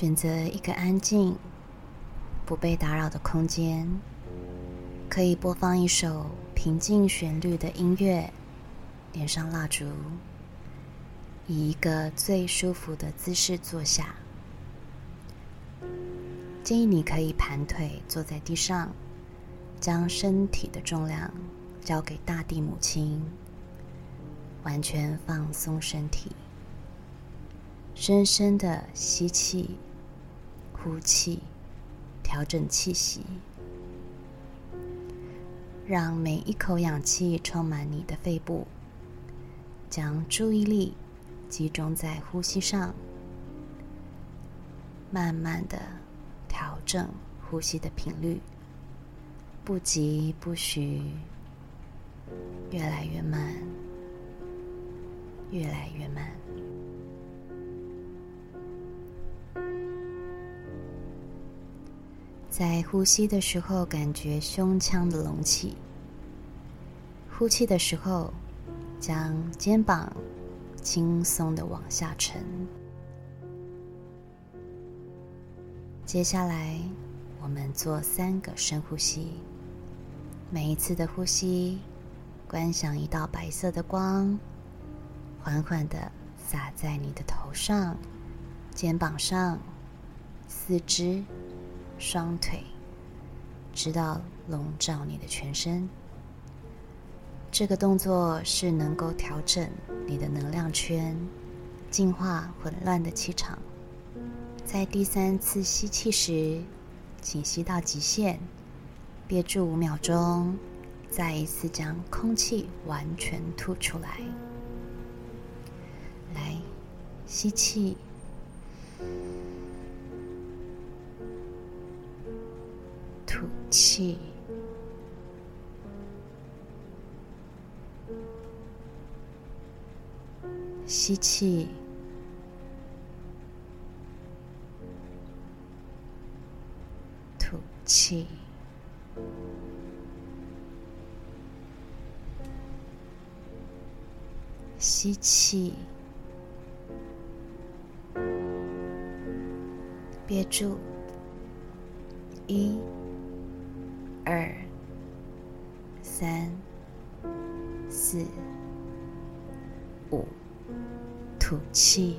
选择一个安静、不被打扰的空间，可以播放一首平静旋律的音乐，点上蜡烛，以一个最舒服的姿势坐下。建议你可以盘腿坐在地上，将身体的重量交给大地母亲，完全放松身体，深深的吸气、呼气，调整气息，让每一口氧气充满你的肺部，将注意力集中在呼吸上，慢慢的。调整呼吸的频率，不急不徐，越来越慢，越来越慢。在呼吸的时候，感觉胸腔的隆起；呼气的时候，将肩膀轻松的往下沉。接下来，我们做三个深呼吸。每一次的呼吸，观想一道白色的光，缓缓的洒在你的头上、肩膀上、四肢、双腿，直到笼罩你的全身。这个动作是能够调整你的能量圈，净化混乱的气场。在第三次吸气时，请吸到极限，憋住五秒钟，再一次将空气完全吐出来。来，吸气，气，吸气。吐气，吸气，憋住，一、二、三、四、五，吐气。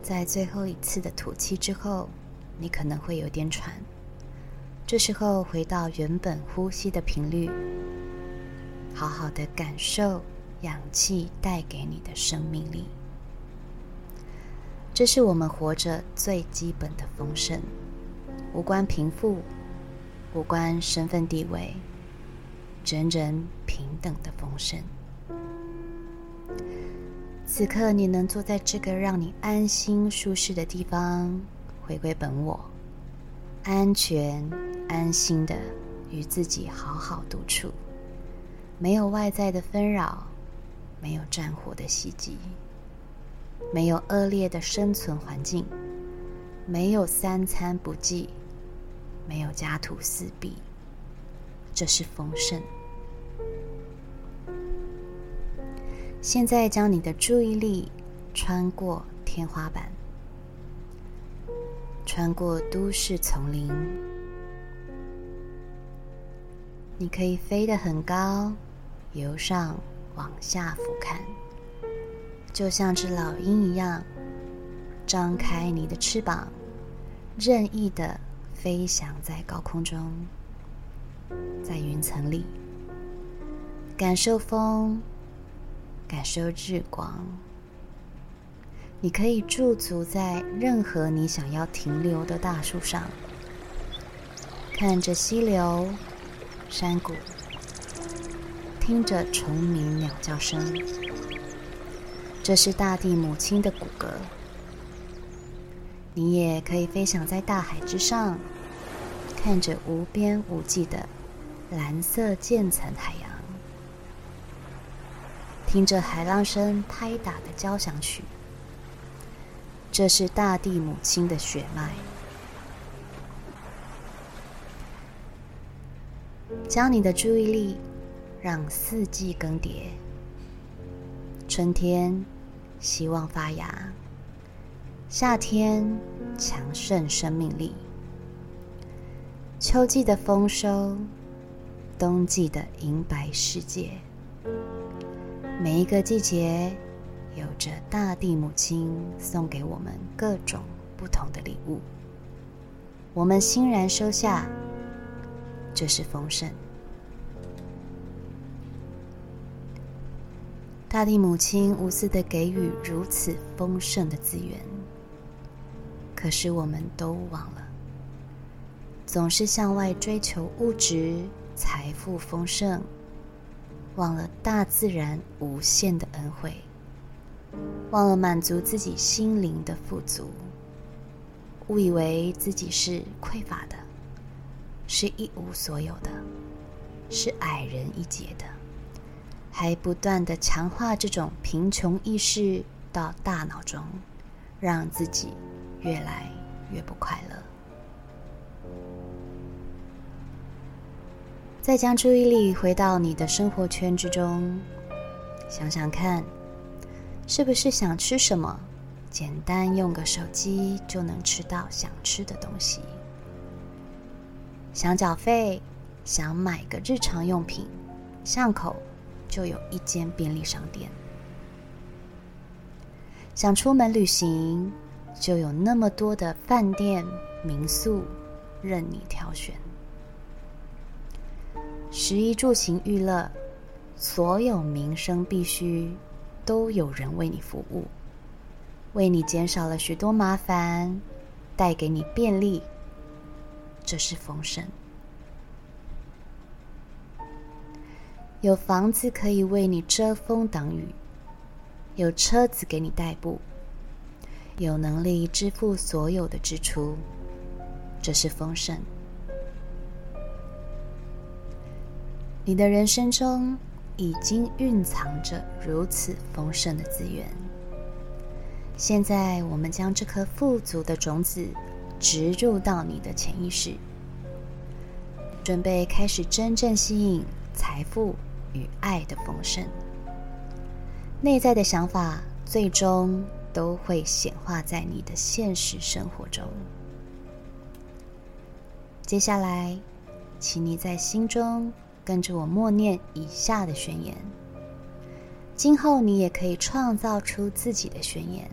在最后一次的吐气之后，你可能会有点喘。这时候回到原本呼吸的频率，好好的感受氧气带给你的生命力。这是我们活着最基本的丰盛，无关贫富，无关身份地位，人人平等的丰盛。此刻，你能坐在这个让你安心舒适的地方，回归本我，安全安心的与自己好好独处，没有外在的纷扰，没有战火的袭击，没有恶劣的生存环境，没有三餐不济，没有家徒四壁，这是丰盛。现在将你的注意力穿过天花板，穿过都市丛林，你可以飞得很高，由上往下俯瞰，就像只老鹰一样，张开你的翅膀，任意的飞翔在高空中，在云层里，感受风。感受日光，你可以驻足在任何你想要停留的大树上，看着溪流、山谷，听着虫鸣鸟叫声。这是大地母亲的骨骼。你也可以飞翔在大海之上，看着无边无际的蓝色渐层海洋。听着海浪声拍打的交响曲，这是大地母亲的血脉。将你的注意力让四季更迭。春天希望发芽，夏天强盛生命力，秋季的丰收，冬季的银白世界。每一个季节，有着大地母亲送给我们各种不同的礼物，我们欣然收下，这是丰盛。大地母亲无私的给予如此丰盛的资源，可是我们都忘了，总是向外追求物质、财富丰盛，忘了大自然无限的恩惠，忘了满足自己心灵的富足，误以为自己是匮乏的，是一无所有的，是矮人一截的。还不断的强化这种贫穷意识到大脑中，让自己越来越不快乐。再将注意力回到你的生活圈之中，想想看，是不是想吃什么，简单用个手机就能吃到想吃的东西？想缴费，想买个日常用品，巷口。就有一间便利商店，想出门旅行，就有那么多的饭店、民宿任你挑选。食衣住行娱乐，所有民生必须，都有人为你服务，为你减少了许多麻烦，带给你便利，这是丰盛。有房子可以为你遮风挡雨，有车子给你代步，有能力支付所有的支出，这是丰盛。你的人生中已经蕴藏着如此丰盛的资源，现在我们将这颗富足的种子植入到你的潜意识，准备开始真正吸引财富。与爱的丰盛，内在的想法最终都会显化在你的现实生活中。接下来，请你在心中跟着我默念以下的宣言。今后你也可以创造出自己的宣言，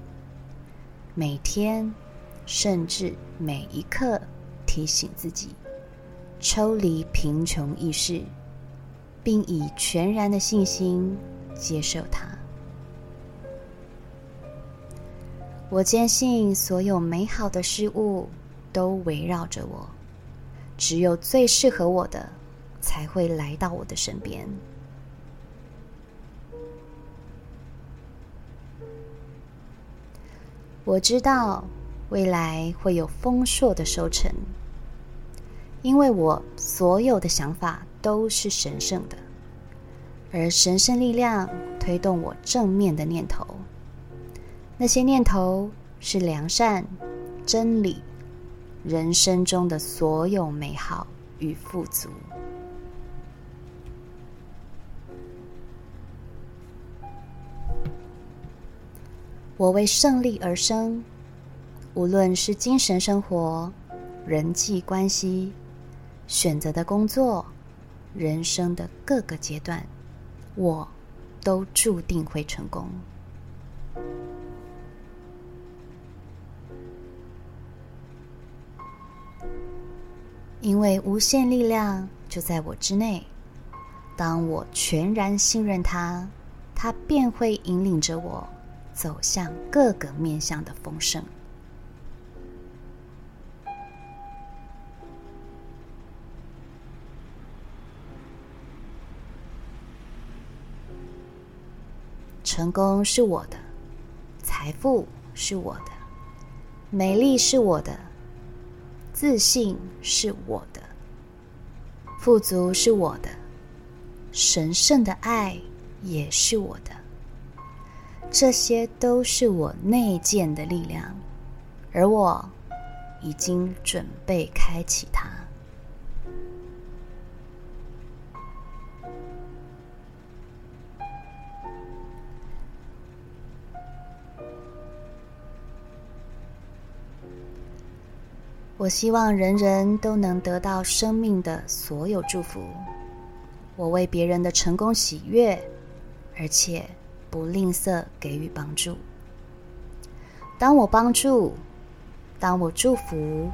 每天甚至每一刻提醒自己，抽离贫穷意识。并以全然的信心接受它。我坚信所有美好的事物都围绕着我，只有最适合我的才会来到我的身边。我知道未来会有丰硕的收成，因为我所有的想法。都是神圣的，而神圣力量推动我正面的念头。那些念头是良善、真理，人生中的所有美好与富足。我为胜利而生，无论是精神生活、人际关系、选择的工作。人生的各个阶段，我都注定会成功，因为无限力量就在我之内。当我全然信任他，他便会引领着我走向各个面向的丰盛。成功是我的，财富是我的，美丽是我的，自信是我的，富足是我的，神圣的爱也是我的。这些都是我内建的力量，而我已经准备开启它。我希望人人都能得到生命的所有祝福。我为别人的成功喜悦，而且不吝啬给予帮助。当我帮助，当我祝福，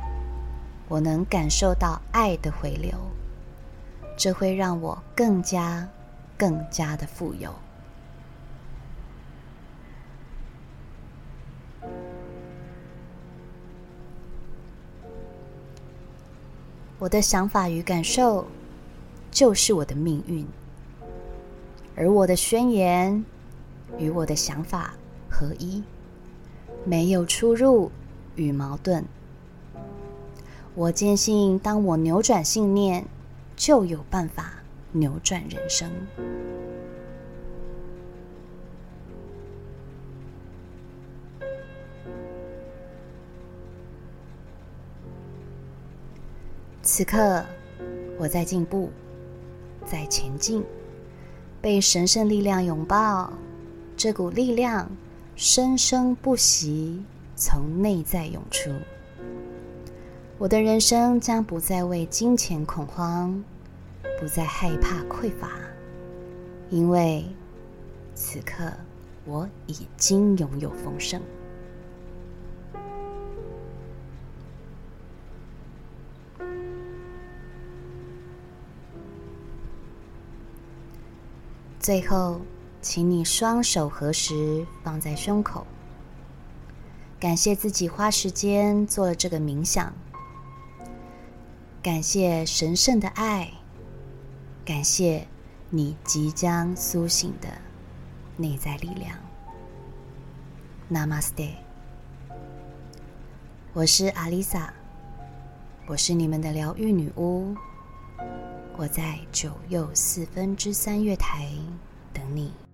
我能感受到爱的回流，这会让我更加、更加的富有。我的想法与感受就是我的命运，而我的宣言与我的想法合一，没有出入与矛盾。我坚信，当我扭转信念，就有办法扭转人生。此刻，我在进步，在前进，被神圣力量拥抱。这股力量生生不息，从内在涌出。我的人生将不再为金钱恐慌，不再害怕匮乏，因为此刻我已经拥有丰盛。最后，请你双手合十放在胸口，感谢自己花时间做了这个冥想，感谢神圣的爱，感谢你即将苏醒的内在力量。Namaste，我是阿丽萨，我是你们的疗愈女巫。我在九又四分之三月台等你。